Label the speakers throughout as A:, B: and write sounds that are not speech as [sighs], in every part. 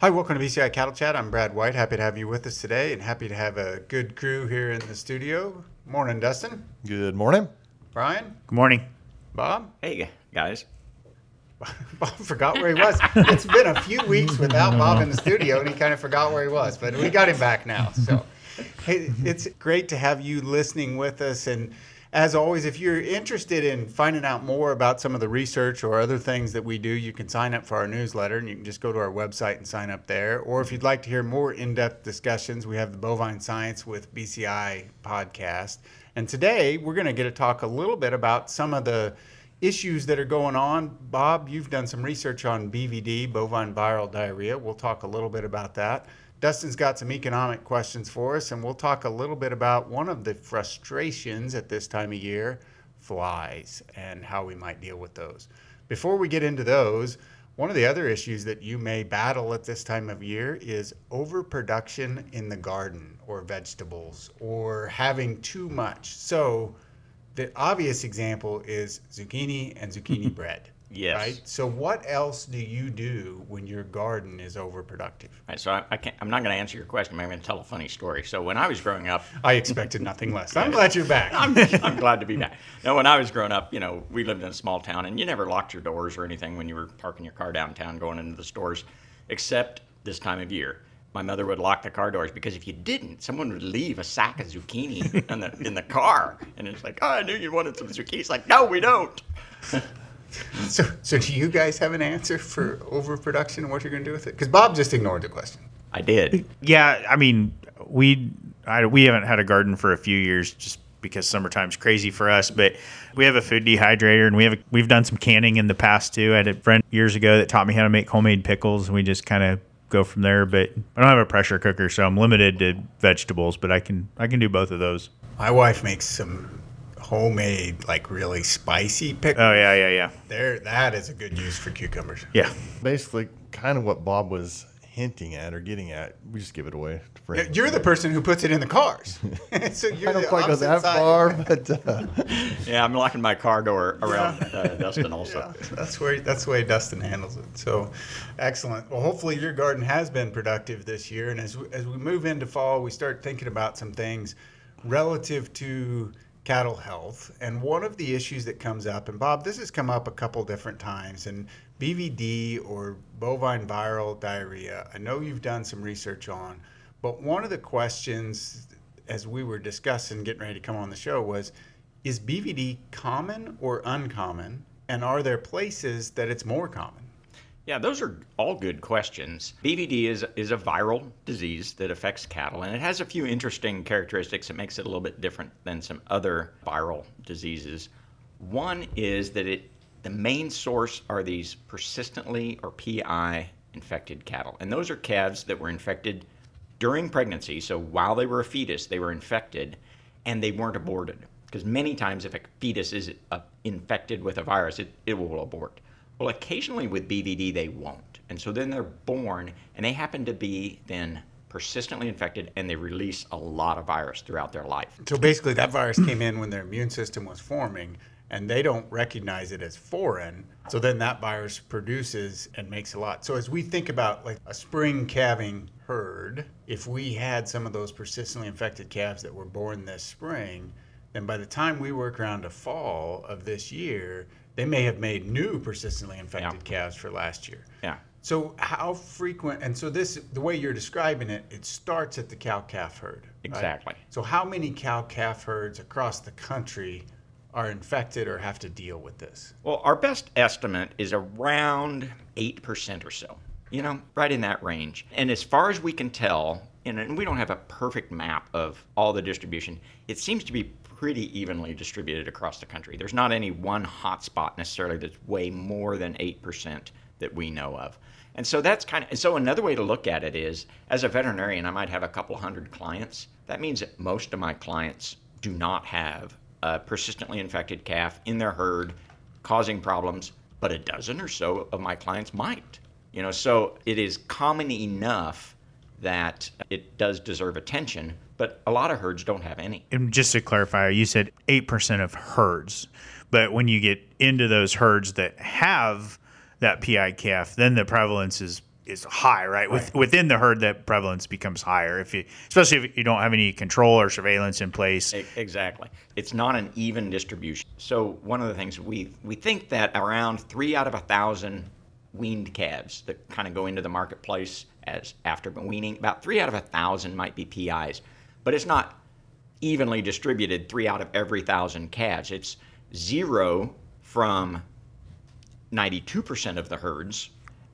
A: Hi, welcome to BCI Cattle Chat. I'm Brad White. Happy to have you with us today and happy to have a good crew here in the studio. Morning, Dustin.
B: Good morning.
A: Brian.
C: Good morning.
A: Bob.
D: Hey, guys. [laughs]
A: Bob forgot where he was. it's been a few weeks without Bob in the studio, and he kind of forgot where he was, but we got him back now. So hey, it's great to have you listening with us. And as always, if you're interested in finding out more about some of the research or other things that we do, you can sign up for our newsletter and you can just go to our website and sign up there. Or if you'd like to hear more in depth discussions, we have the Bovine Science with BCI podcast. And today we're going to get to talk a little bit about some of the issues that are going on. Bob, you've done some research on BVD, bovine viral diarrhea. We'll talk a little bit about that. Dustin's got some economic questions for us, and we'll talk a little bit about one of the frustrations at this time of year flies and how we might deal with those. Before we get into those, one of the other issues that you may battle at this time of year is overproduction in the garden or vegetables or having too much. So, the obvious example is zucchini and zucchini [laughs] bread.
D: Yes.
A: Right. So what else do you do when your garden is overproductive?
D: Right, so I, I can't, I'm not going to answer your question, but I'm going to tell a funny story. So when I was growing up, [laughs]
A: I expected nothing less. I'm glad you're back.
D: I'm, I'm glad to be back. No, when I was growing up, you know, we lived in a small town, and you never locked your doors or anything when you were parking your car downtown going into the stores, except this time of year. My mother would lock the car doors because if you didn't, someone would leave a sack of zucchini [laughs] in the in the car, and it's like, oh, I knew you wanted some zucchini. It's like, no, we don't. [laughs] [laughs]
A: So, so do you guys have an answer for overproduction and what you're going to do with it? Because Bob just ignored the question.
D: I did.
C: Yeah, I mean, we I, we haven't had a garden for a few years just because summertime's crazy for us. But we have a food dehydrator, and we have a, we've done some canning in the past too. I had a friend years ago that taught me how to make homemade pickles, and we just kind of go from there. But I don't have a pressure cooker, so I'm limited to vegetables. But I can I can do both of those.
A: My wife makes some homemade, like really spicy pickles.
C: Oh yeah, yeah, yeah,
A: There, that is a good use for cucumbers.
C: yeah.
B: Basically, kind of what Bob was hinting at or getting at. We just give it away to friends.
A: You're the person who puts it in the cars, [laughs] so you're
B: I don't quite go that
A: side.
B: far, but uh, [laughs]
D: Yeah, I'm locking my car door around uh, Dustin also. [laughs]
A: Yeah, that's where that's the way Dustin handles it. So, excellent. Well, hopefully your garden has been productive this year, and as we, as we move into fall, we start thinking about some things relative to cattle health. And one of the issues that comes up, and Bob, this has come up a couple different times, and BVD or bovine viral diarrhea. I know you've done some research on, but one of the questions as we were discussing getting ready to come on the show was is BVD common or uncommon? And are there places that it's more common?
D: Yeah, those are all good questions. BVD is is a viral disease that affects cattle, and it has a few interesting characteristics that makes it a little bit different than some other viral diseases. One is that it the main source are these persistently or PI infected cattle, and those are calves that were infected during pregnancy. So while they were a fetus, they were infected, and they weren't aborted. Because many times, if a fetus is uh, infected with a virus, it, it will abort. Well, occasionally with BVD, they won't. And so then they're born, and they happen to be then persistently infected, and they release a lot of virus throughout their life.
A: So basically, that virus came in when their immune system was forming, and they don't recognize it as foreign. So then that virus produces and makes a lot. So as we think about like a spring calving herd, if we had some of those persistently infected calves that were born this spring, then by the time we work around to fall of this year, they may have made new persistently infected calves for last year.
D: Yeah.
A: So how frequent? And so this, the way you're describing it, it starts at the cow calf herd. right?
D: Exactly.
A: So how many cow calf herds across the country are infected or have to deal with this?
D: Well, our best estimate is around 8% or so, you know, right in that range. And as far as we can tell, and we don't have a perfect map of all the distribution, it seems to be pretty evenly distributed across the country. There's not any one hot spot necessarily that's way more than 8% that we know of. And so that's kind of, so another way to look at it is as a veterinarian, I might have a couple hundred clients. That means that most of my clients do not have a persistently infected calf in their herd causing problems, but a dozen or so of my clients might. You know, so it is common enough that it does deserve attention, but a lot of herds don't have any.
C: And just to clarify, you said 8% of herds. But when you get into those herds that have that PI calf, then the prevalence is is high, right? With, within the herd, that prevalence becomes higher if you, especially if you don't have any control or surveillance in place.
D: Exactly. It's not an even distribution. So one of the things we we think that around three out of a thousand weaned calves that kind of go into the marketplace as after weaning, about three out of a thousand might be PIs, but it's not evenly distributed. Three out of every thousand calves. It's zero from 92% of the herds,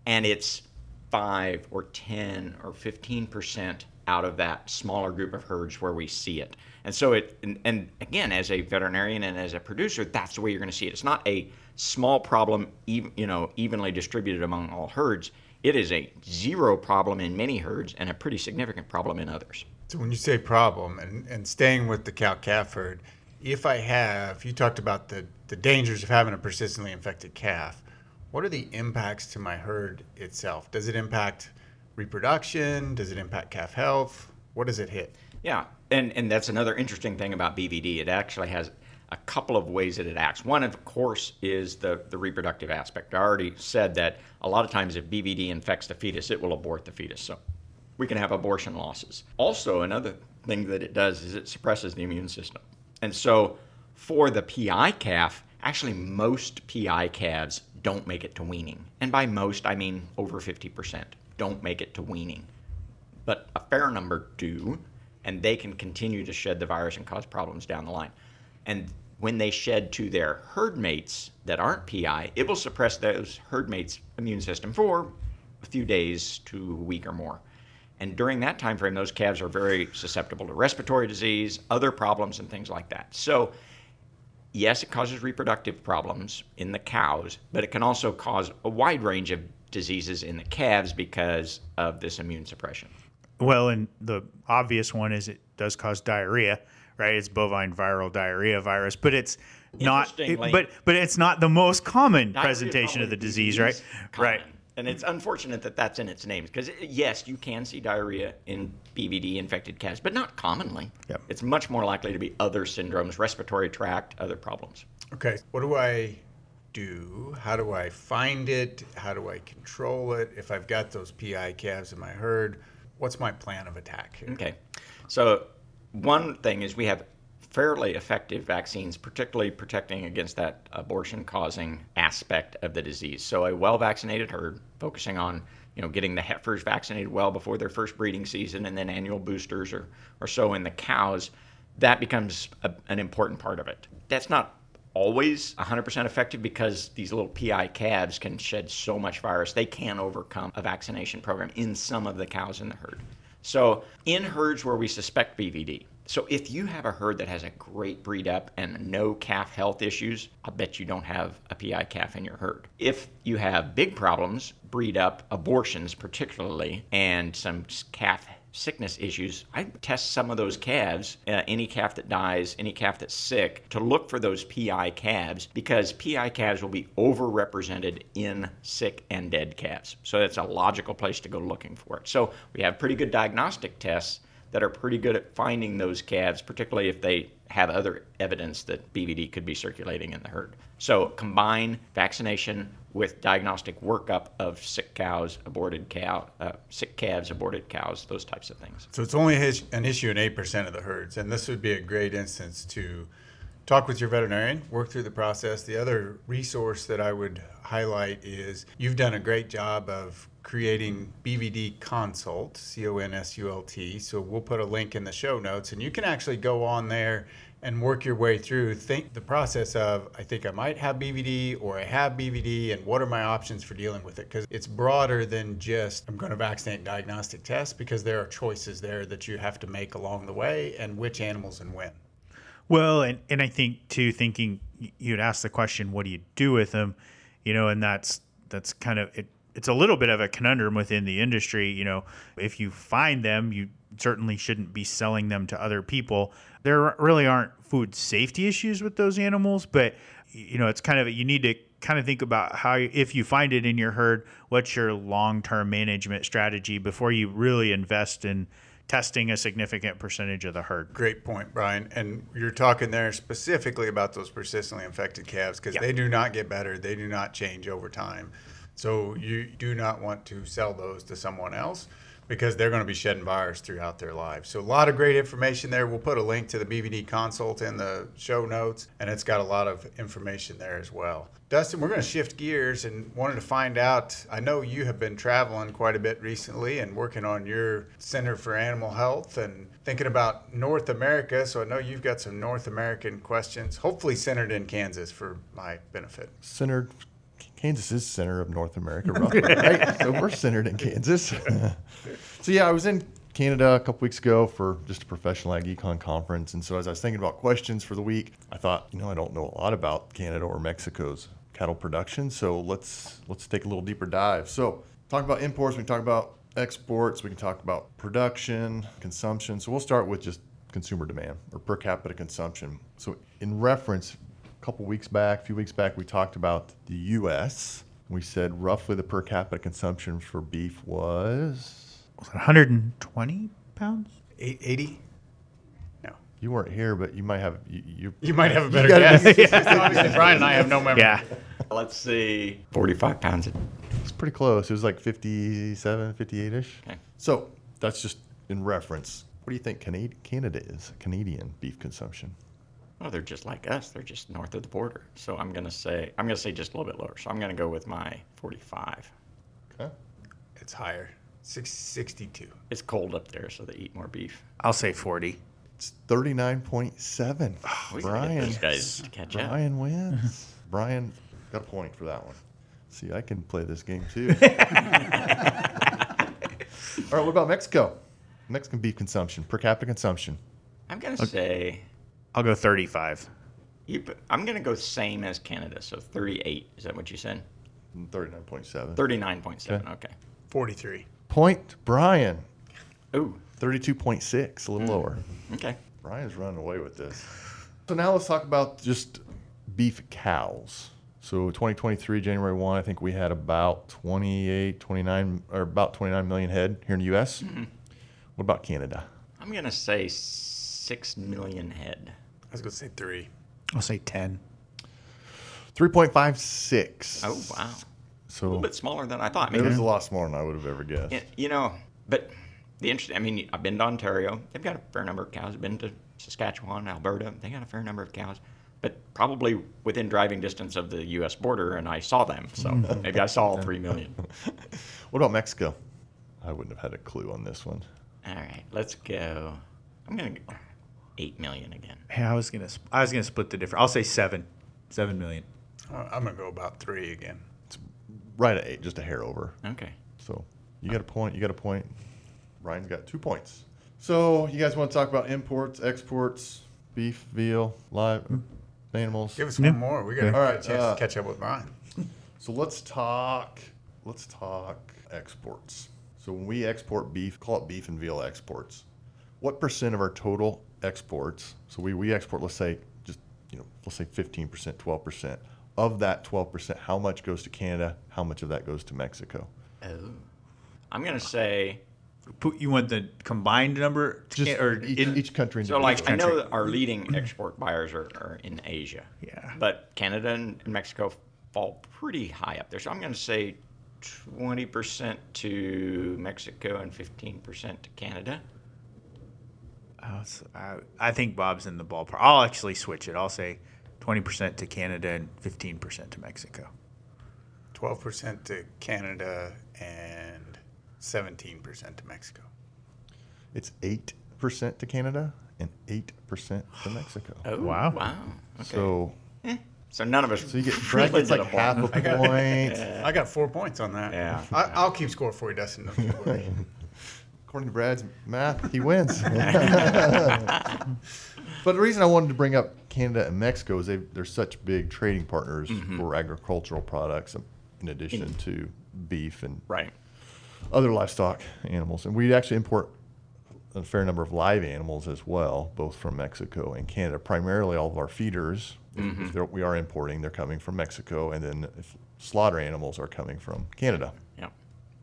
D: and it's 5 or 10 or 15% out of that smaller group of herds where we see it. And so it, and, and again, as a veterinarian and as a producer, that's the way you're going to see it. It's not a small problem, even, you know, evenly distributed among all herds. It is a zero problem in many herds and a pretty significant problem in others.
A: So when you say problem and, and staying with the cow calf herd, if I have, you talked about the, the dangers of having a persistently infected calf. What are the impacts to my herd itself? Does it impact reproduction? Does it impact calf health? What does it hit?
D: Yeah, and and that's another interesting thing about BVD. It actually has a couple of ways that it acts. One, of course, is the the reproductive aspect. I already said that a lot of times if BVD infects the fetus, it will abort the fetus. So we can have abortion losses. Also, another thing that it does is it suppresses the immune system. And so for the PI calf, actually most PI calves don't make it to weaning. And by most, I mean over 50% don't make it to weaning but a fair number do, and they can continue to shed the virus and cause problems down the line. And when they shed to their herd mates that aren't PI, it will suppress those herd mates' immune system for a few days to a week or more. And during that time frame, those calves are very susceptible to respiratory disease, other problems, and things like that. So, yes, it causes reproductive problems in the cows, but it can also cause a wide range of diseases in the calves because of this immune suppression.
C: Well, and the obvious one is it does cause diarrhea, right? It's bovine viral diarrhea virus, but it's not. it- but but it's not the most common
D: Diarrhea
C: presentation of the
D: probably
C: disease, right?
D: common.
C: Right.
D: And it's unfortunate that that's in its name because yes, you can see diarrhea in BVD infected calves, but not commonly.
C: Yep.
D: It's much more likely to be other syndromes, respiratory tract, other problems.
A: Okay, what do I do? How do I find it? How do I control it? If I've got those PI calves in my herd, what's my plan of attack here?
D: Okay. So, one thing is we have fairly effective vaccines, particularly protecting against that abortion causing aspect of the disease. So, a well vaccinated herd, focusing on you know, getting the heifers vaccinated well before their first breeding season and then annual boosters or, or so in the cows, that becomes a, an important part of it. That's not always 100% effective because these little PI calves can shed so much virus, they can overcome a vaccination program in some of the cows in the herd. So, in herds where we suspect BVD, so if you have a herd that has a great breed up and no calf health issues, I'll bet you don't have a PI calf in your herd. If you have big problems, breed up, abortions particularly, and some calf sickness issues, I test some of those calves, uh, any calf that dies, any calf that's sick, to look for those PI calves because PI calves will be overrepresented in sick and dead calves. So that's a logical place to go looking for it. So we have pretty good diagnostic tests that are pretty good at finding those calves, particularly if they have other evidence that BVD could be circulating in the herd. So combine vaccination with diagnostic workup of sick cows, aborted cow, uh, sick calves, aborted cows, those types of things.
A: So it's only an issue in 8% of the herds. And this would be a great instance to talk with your veterinarian, work through the process. The other resource that I would highlight is you've done a great job of creating BVD Consult, C O N S U L T. So we'll put a link in the show notes and you can actually go on there and work your way through think the process of I think I might have BVD or I have BVD and what are my options for dealing with it because it's broader than just I'm going to vaccinate diagnostic test because there are choices there that you have to make along the way and which animals and when.
C: Well, and, and I think too, thinking you'd ask the question, what do you do with them? You know, and that's that's kind of it. It's a little bit of a conundrum within the industry. You know, if you find them, you certainly shouldn't be selling them to other people. There really aren't food safety issues with those animals, but you know, it's kind of you need to kind of think about how if you find it in your herd, what's your long-term management strategy before you really invest in testing a significant percentage of the herd.
A: Great point, Brian. And you're talking there specifically about those persistently infected calves because
C: Yeah.
A: they do not get better. They do not change over time. So you do not want to sell those to someone else because they're going to be shedding virus throughout their lives. So a lot of great information there. We'll put a link to the BVD consult in the show notes, and it's got a lot of information there as well. Dustin, we're going to shift gears and wanted to find out. I know you have been traveling quite a bit recently and working on your Center for Animal Health and thinking about North America. So I know you've got some North American questions, hopefully centered in Kansas for my benefit.
B: Centered, Kansas is center of North America, [laughs] roughly, right? So we're centered in Kansas. [laughs] so yeah, I was in Canada a couple weeks ago for just a professional ag econ conference, and so as I was thinking about questions for the week, I thought, you know, I don't know a lot about Canada or Mexico's cattle production, so let's let's take a little deeper dive. So talk about imports, we can talk about exports, we can talk about production, consumption. So we'll start with just consumer demand or per capita consumption. So in reference, couple weeks back, a few weeks back, we talked about the U.S. We said roughly the per capita consumption for beef was.
C: Was it 120 pounds?
A: 80? No.
B: You weren't here, but you might have you. You,
A: You might have a better
B: gotta
A: guess. [laughs] Obviously, Brian and I have no memory.
C: Yeah.
D: Let's see, 45 pounds.
B: It's pretty close. It was like 57, 58 ish.
D: Okay.
B: So that's just in reference. What do you think Canad- Canada is? Canadian beef consumption.
D: Oh, they're just like us. They're just north of the border. So I'm gonna say I'm gonna say just a little bit lower. So I'm gonna go with my 45.
B: Okay.
A: It's higher. Six, 62.
D: It's cold up there, so they eat more beef.
C: I'll say 40.
B: It's 39.7.
D: We gotta
B: Brian.
D: get those guys to catch up.
B: Brian [laughs] wins. Brian got a point for that one. See, I can play this game too. [laughs] All right, what about Mexico? Mexican beef consumption, per capita consumption.
D: I'm gonna say
C: I'll go 35.
D: you. I'm gonna go same as Canada. So 38. Is that what you said?
B: 39.7.
D: 39.7. Okay.
A: 43.
B: Point, Brian.
D: Ooh.
B: 32.6, a little mm. lower.
D: Okay.
B: Brian's running away with this. So now let's talk about just beef cows. So 2023, January 1, I think we had about 28, 29, or about 29 million head here in the U.S. Mm-hmm. What about Canada?
D: I'm gonna say six million head.
A: I was going to say three.
C: I'll say 10.
B: 3.56.
D: Oh wow.
B: So a
D: little bit smaller than I thought. I
B: it was a lot smaller than I would have ever guessed.
D: y- you know, but the interesting. I mean, I've been to Ontario. They've got a fair number of cows. I've been to Saskatchewan, Alberta. They got a fair number of cows. But probably within driving distance of the U.S. border, and I saw them. So [laughs] maybe I saw all three million. [laughs]
B: What about Mexico? I wouldn't have had a clue on this one.
D: All right, let's go. I'm gonna go eight million again.
C: Hey, I was gonna I was gonna split the difference. I'll say seven. Seven million.
A: Uh, I'm going to go about three again.
B: It's right at eight, just a hair over.
D: Okay.
B: So you got a point. You got a point. Brian's got two points. So you guys want to talk about imports, exports, beef, veal, live animals?
A: Give us
C: Yeah.
A: one more. We got
B: All
A: a
B: right,
A: chance
B: uh,
A: to catch up with Brian. [laughs]
B: So let's talk. Let's talk exports. So when we export beef, call it beef and veal exports. What percent of our total exports? So we, we export, let's say, just you know, let's say fifteen percent, twelve percent. Of that twelve percent, how much goes to Canada? How much of that goes to Mexico?
D: Oh. I'm gonna say
C: Put- You want the combined number, to
B: Just
C: can- or
B: each,
C: in,
B: each country.
D: so. Like I know that our leading export buyers are, are in Asia.
C: Yeah.
D: But Canada and and Mexico fall pretty high up there. So I'm gonna say twenty percent to Mexico and fifteen percent to Canada.
C: Oh, I, I think Bob's in the ballpark. I'll actually switch it. I'll say 20% to Canada and 15% to Mexico.
A: 12% to Canada and 17% to Mexico.
B: It's eight percent to Canada and eight percent to Mexico. [sighs]
D: Oh
C: Wow.
D: Wow. Okay.
B: So eh.
D: So none of us.
B: so you get
D: really
B: Brad gets
D: did
B: like
D: a
B: half a [laughs] point.
A: I got four points on that.
D: Yeah.
A: I, I'll keep score for you, Dustin. [laughs] Don't you worry.
B: According to Brad's math, he wins. [laughs] but the reason I wanted to bring up Canada and Mexico is they, they're such big trading partners mm-hmm. for agricultural products, um, in addition mm. to beef and
D: Right.
B: other livestock animals. And we actually import a fair number of live animals as well, both from Mexico and Canada. Primarily, all of our feeders, if- if mm-hmm. we are importing, they're coming from Mexico, and then if slaughter animals are coming from Canada.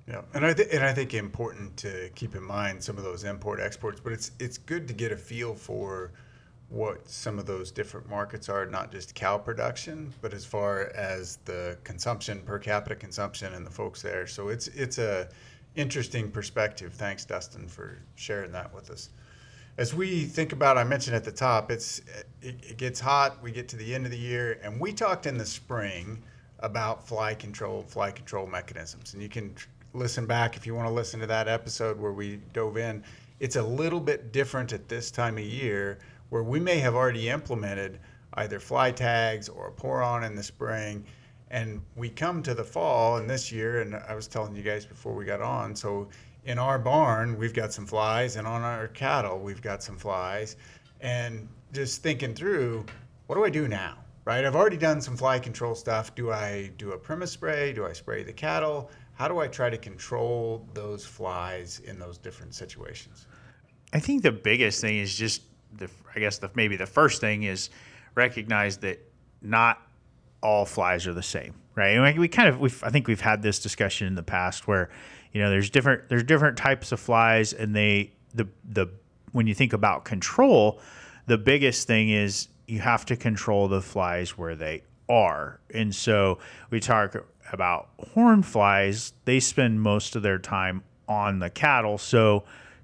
A: Yeah, and I th- and I think important to keep in mind some of those import exports, but it's it's good to get a feel for what some of those different markets are, not just cow production, but as far as the consumption per capita consumption and the folks there. So it's it's a interesting perspective. Thanks, Dustin, for sharing that with us. As we think about, I mentioned at the top, it's it, it gets hot. We get to the end of the year, and we talked in the spring about fly control, fly control mechanisms, and you can tr- listen back if you want to listen to that episode where we dove in. It's a little bit different at this time of year where we may have already implemented either fly tags or a pour on in the spring. And we come to the fall and this year and i was telling you guys before we got on so in our barn we've got some flies and on our cattle we've got some flies. And just thinking through what do i do now right? I've already done some fly control stuff. Do i do a premise spray? Do i spray the cattle how do i try to control those flies in those different situations
C: I think the biggest thing is just the I guess the maybe the first thing is recognize that not all flies are the same, right? And we- we kind of we've I think we've had this discussion in the past where you know there's different there's different types of flies and they the the when you think about control, the biggest thing is you have to control the flies where they are. And so we talk about horn flies, they spend most of their time on the cattle. So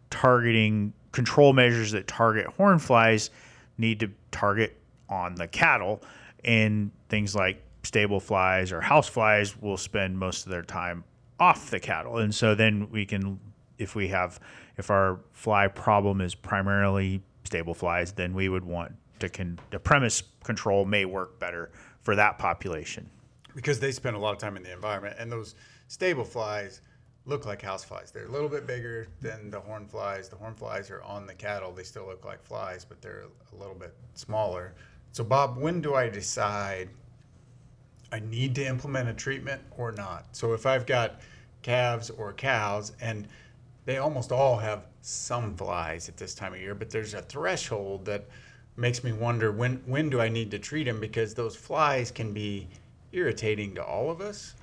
C: targeting control measures that target horn flies need to target on the cattle. And things like stable flies or house flies will spend most of their time off the cattle. And so then we can if we have if our fly problem is primarily stable flies then we would want to con the premise control may work better for that population
A: because they spend a lot of time in the environment and those stable flies look like house flies. They're a little bit bigger than the horn flies. The horn flies are on the cattle. They still look like flies but they're a little bit smaller. So bob when do i decide i need to implement a treatment or not? So if i've got calves or cows and they almost all have some flies at this time of year but there's a threshold that makes me wonder when when do i need to treat them because those flies can be irritating to all of us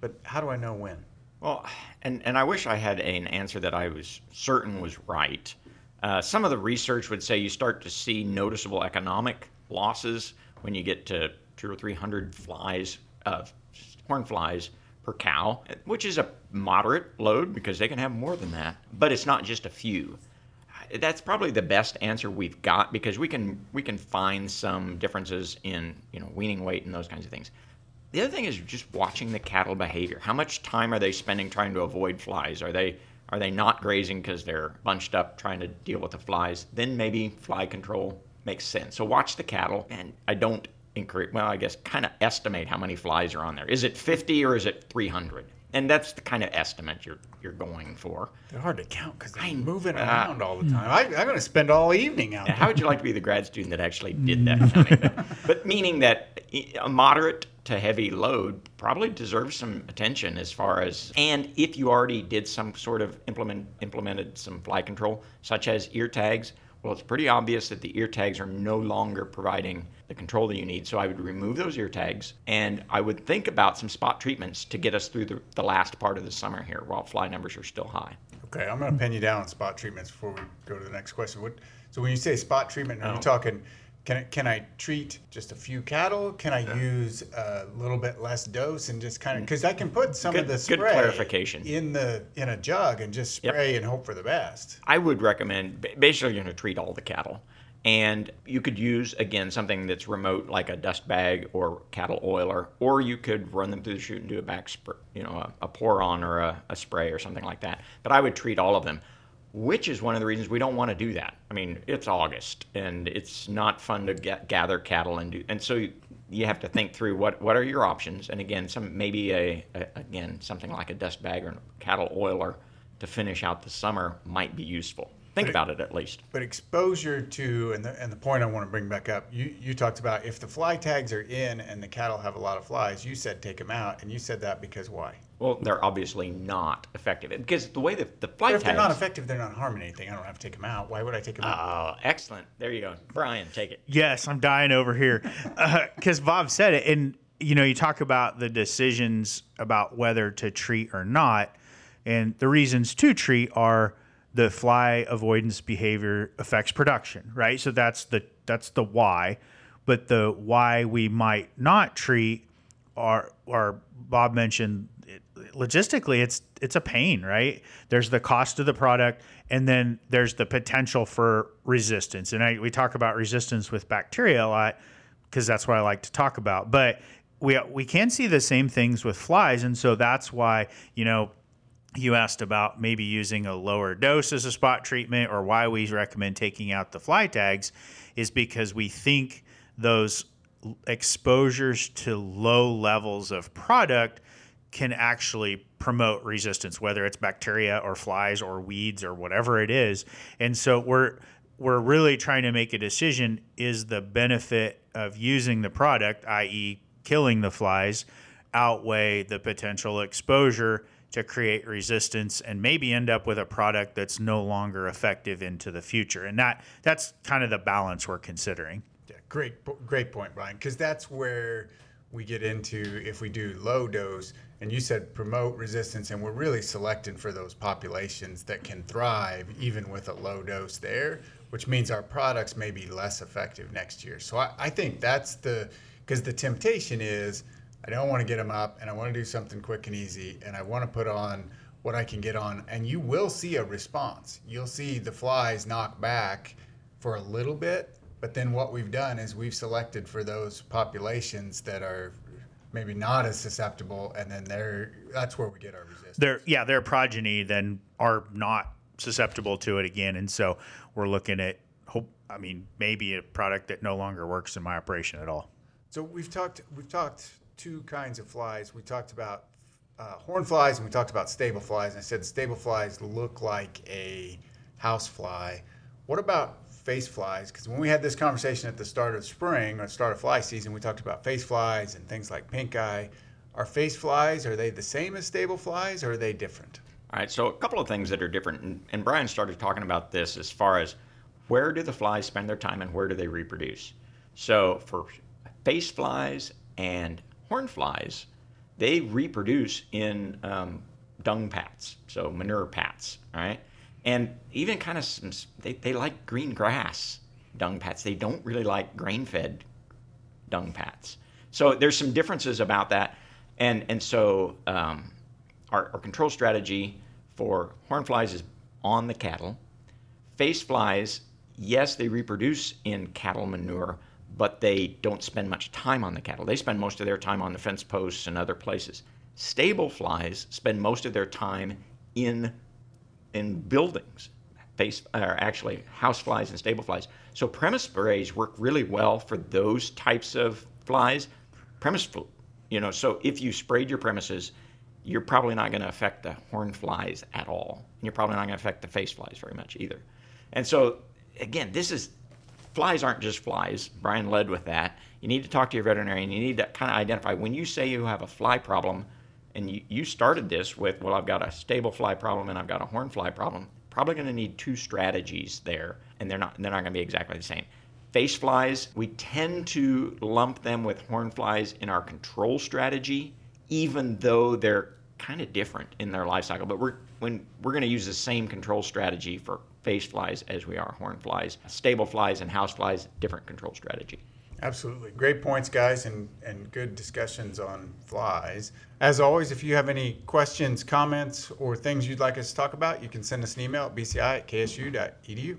A: but how do i know when
D: Well, and, and I wish I had an answer that I was certain was right. Uh, some of the research would say you start to see noticeable economic losses when you get to two or three hundred flies, uh, horn flies per cow, which is a moderate load because they can have more than that. But it's not just a few. That's probably the best answer we've got because we can we can find some differences in you know weaning weight and those kinds of things. The other thing is just watching the cattle behavior. How much time are they spending trying to avoid flies? Are they are they not grazing because they're bunched up trying to deal with the flies? Then maybe fly control makes sense. So watch the cattle, and I don't increase. Well, I guess kind of estimate how many flies are on there. Is it 50 or is it 300? And that's the kind of estimate you're you're going for.
A: they're hard to count because they're
D: I-
A: moving
D: uh,
A: around all the time I, i'm going to spend all evening out there
D: How would you like to be the grad student that actually did [laughs] that counting? But meaning that a moderate to heavy load probably deserves some attention as far as, and if you already did some sort of implement implemented some fly control, such as ear tags, well, it's pretty obvious that the ear tags are no longer providing the control that you need. So I would remove those ear tags, and I would think about some spot treatments to get us through the, the last part of the summer here while fly numbers are still high.
A: Okay, I'm going to pin you down on spot treatments before we go to the next question. What, so when you say spot treatment, are
D: Oh.
A: you talking? Can I, can I treat just a few cattle? Can I use a little bit less dose and just kind of mm. because I can put some of
D: Good-
A: the
D: good
A: spray
D: clarification.
A: in the in a jug and just
D: Yep.
A: spray and hope for the best.
D: I would recommend basically you're going to treat all the cattle. And you could use, again, something that's remote like a dust bag or cattle oiler, or you could run them through the chute and do a back, spr- you know, a, a pour on or a, a spray or something like that. But I would treat all of them, which is one of the reasons we don't want to do that. I mean, it's August and it's not fun to get, gather cattle and do, and so you, you have to think through what, what are your options. And again, some maybe a, a again something like a dust bag or a cattle oiler to finish out the summer might be useful. Think
A: But
D: about it at least.
A: But exposure to and the and the point I want to bring back up, you you talked about if the fly tags are in and the cattle have a lot of flies, you said take them out, and you said that because why?
D: Well, they're obviously not effective because the way that the
A: But
D: fly
A: if they're not effective, they're not harming anything. I don't have to take them out. Why would I take them out?
D: Oh, excellent! There you go, Brian. Take it.
C: Yes, I'm dying over here uh, because Bob said it, and you know, you talk about the decisions about whether to treat or not, and the reasons to treat are the fly avoidance behavior affects production, right? So that's the that's the why. But the why we might not treat are, are Bob mentioned logistically it's it's a pain, right? There's the cost of the product and then there's the potential for resistance. And I, we talk about resistance with bacteria a lot because that's what I like to talk about. But we we can see the same things with flies and so that's why, you know, you asked about maybe using a lower dose as a spot treatment or why we recommend taking out the fly tags is because we think those exposures to low levels of product can actually promote resistance whether it's bacteria or flies or weeds or whatever it is and so we're we're really trying to make a decision is the benefit of using the product i.e. killing the flies outweigh the potential exposure to create resistance and maybe end up with a product that's no longer effective into the future. And that that's kind of the balance we're considering.
A: Yeah, great, great point, Brian. Because that's where we get into if we do low dose, and you said promote resistance, and we're really selecting for those populations that can thrive even with a low dose there, which means our products may be less effective next year. So I, I think that's the because the temptation is I don't want to get them up and I want to do something quick and easy and I want to put on what I can get on. And you will see a response. You'll see the flies knock back for a little bit. But then what we've done is we've selected for those populations that are maybe not as susceptible and then they're that's where we get our resistance.
C: Their yeah, their progeny then are not susceptible to it again. And so we're looking at hope I mean maybe a product that no longer works in my operation at all.
A: So we've talked we've talked two kinds of flies. We talked about uh, horn flies and we talked about stable flies. And I said stable flies look like a house fly. What about face flies? Because when we had this conversation at the start of spring or start of fly season, we talked about face flies and things like pink eye. Are face flies, are they the same as stable flies or are they different?
D: All right, so a couple of things that are different. And, and Brian started talking about this as far as where do the flies spend their time and where do they reproduce? So for face flies and horn flies, they reproduce in um, dung pats, so manure pats, right? And even kind of some, they, they like green grass dung pats. They don't really like grain fed dung pats. So there's some differences about that. And, and so um, our, our control strategy for horn flies is on the cattle. Face flies, yes, they reproduce in cattle manure, but they don't spend much time on the cattle. They spend most of their time on the fence posts and other places. Stable flies spend most of their time in in buildings, face or actually house flies and stable flies. So premise sprays work really well for those types of flies. Premise, you know, so if you sprayed your premises, you're probably not going to affect the horn flies at all. And you're probably not going to affect the face flies very much either. And so again, this is flies aren't just flies. Brian led with that. You need to talk to your veterinarian. You need to kind of identify when you say you have a fly problem, and you, you started this with, well, I've got a stable fly problem and I've got a horn fly problem. Probably going to need two strategies there, and they're not they're not going to be exactly the same. Face flies, we tend to lump them with horn flies in our control strategy, even though they're kind of different in their life cycle. But we're when we're going to use the same control strategy for face flies as we are horn flies. Stable flies and house flies, different control strategy.
A: Absolutely. Great points, guys, and, and good discussions on flies. As always, if you have any questions, comments, or things you'd like us to talk about, you can send us an email at bci at ksu.edu.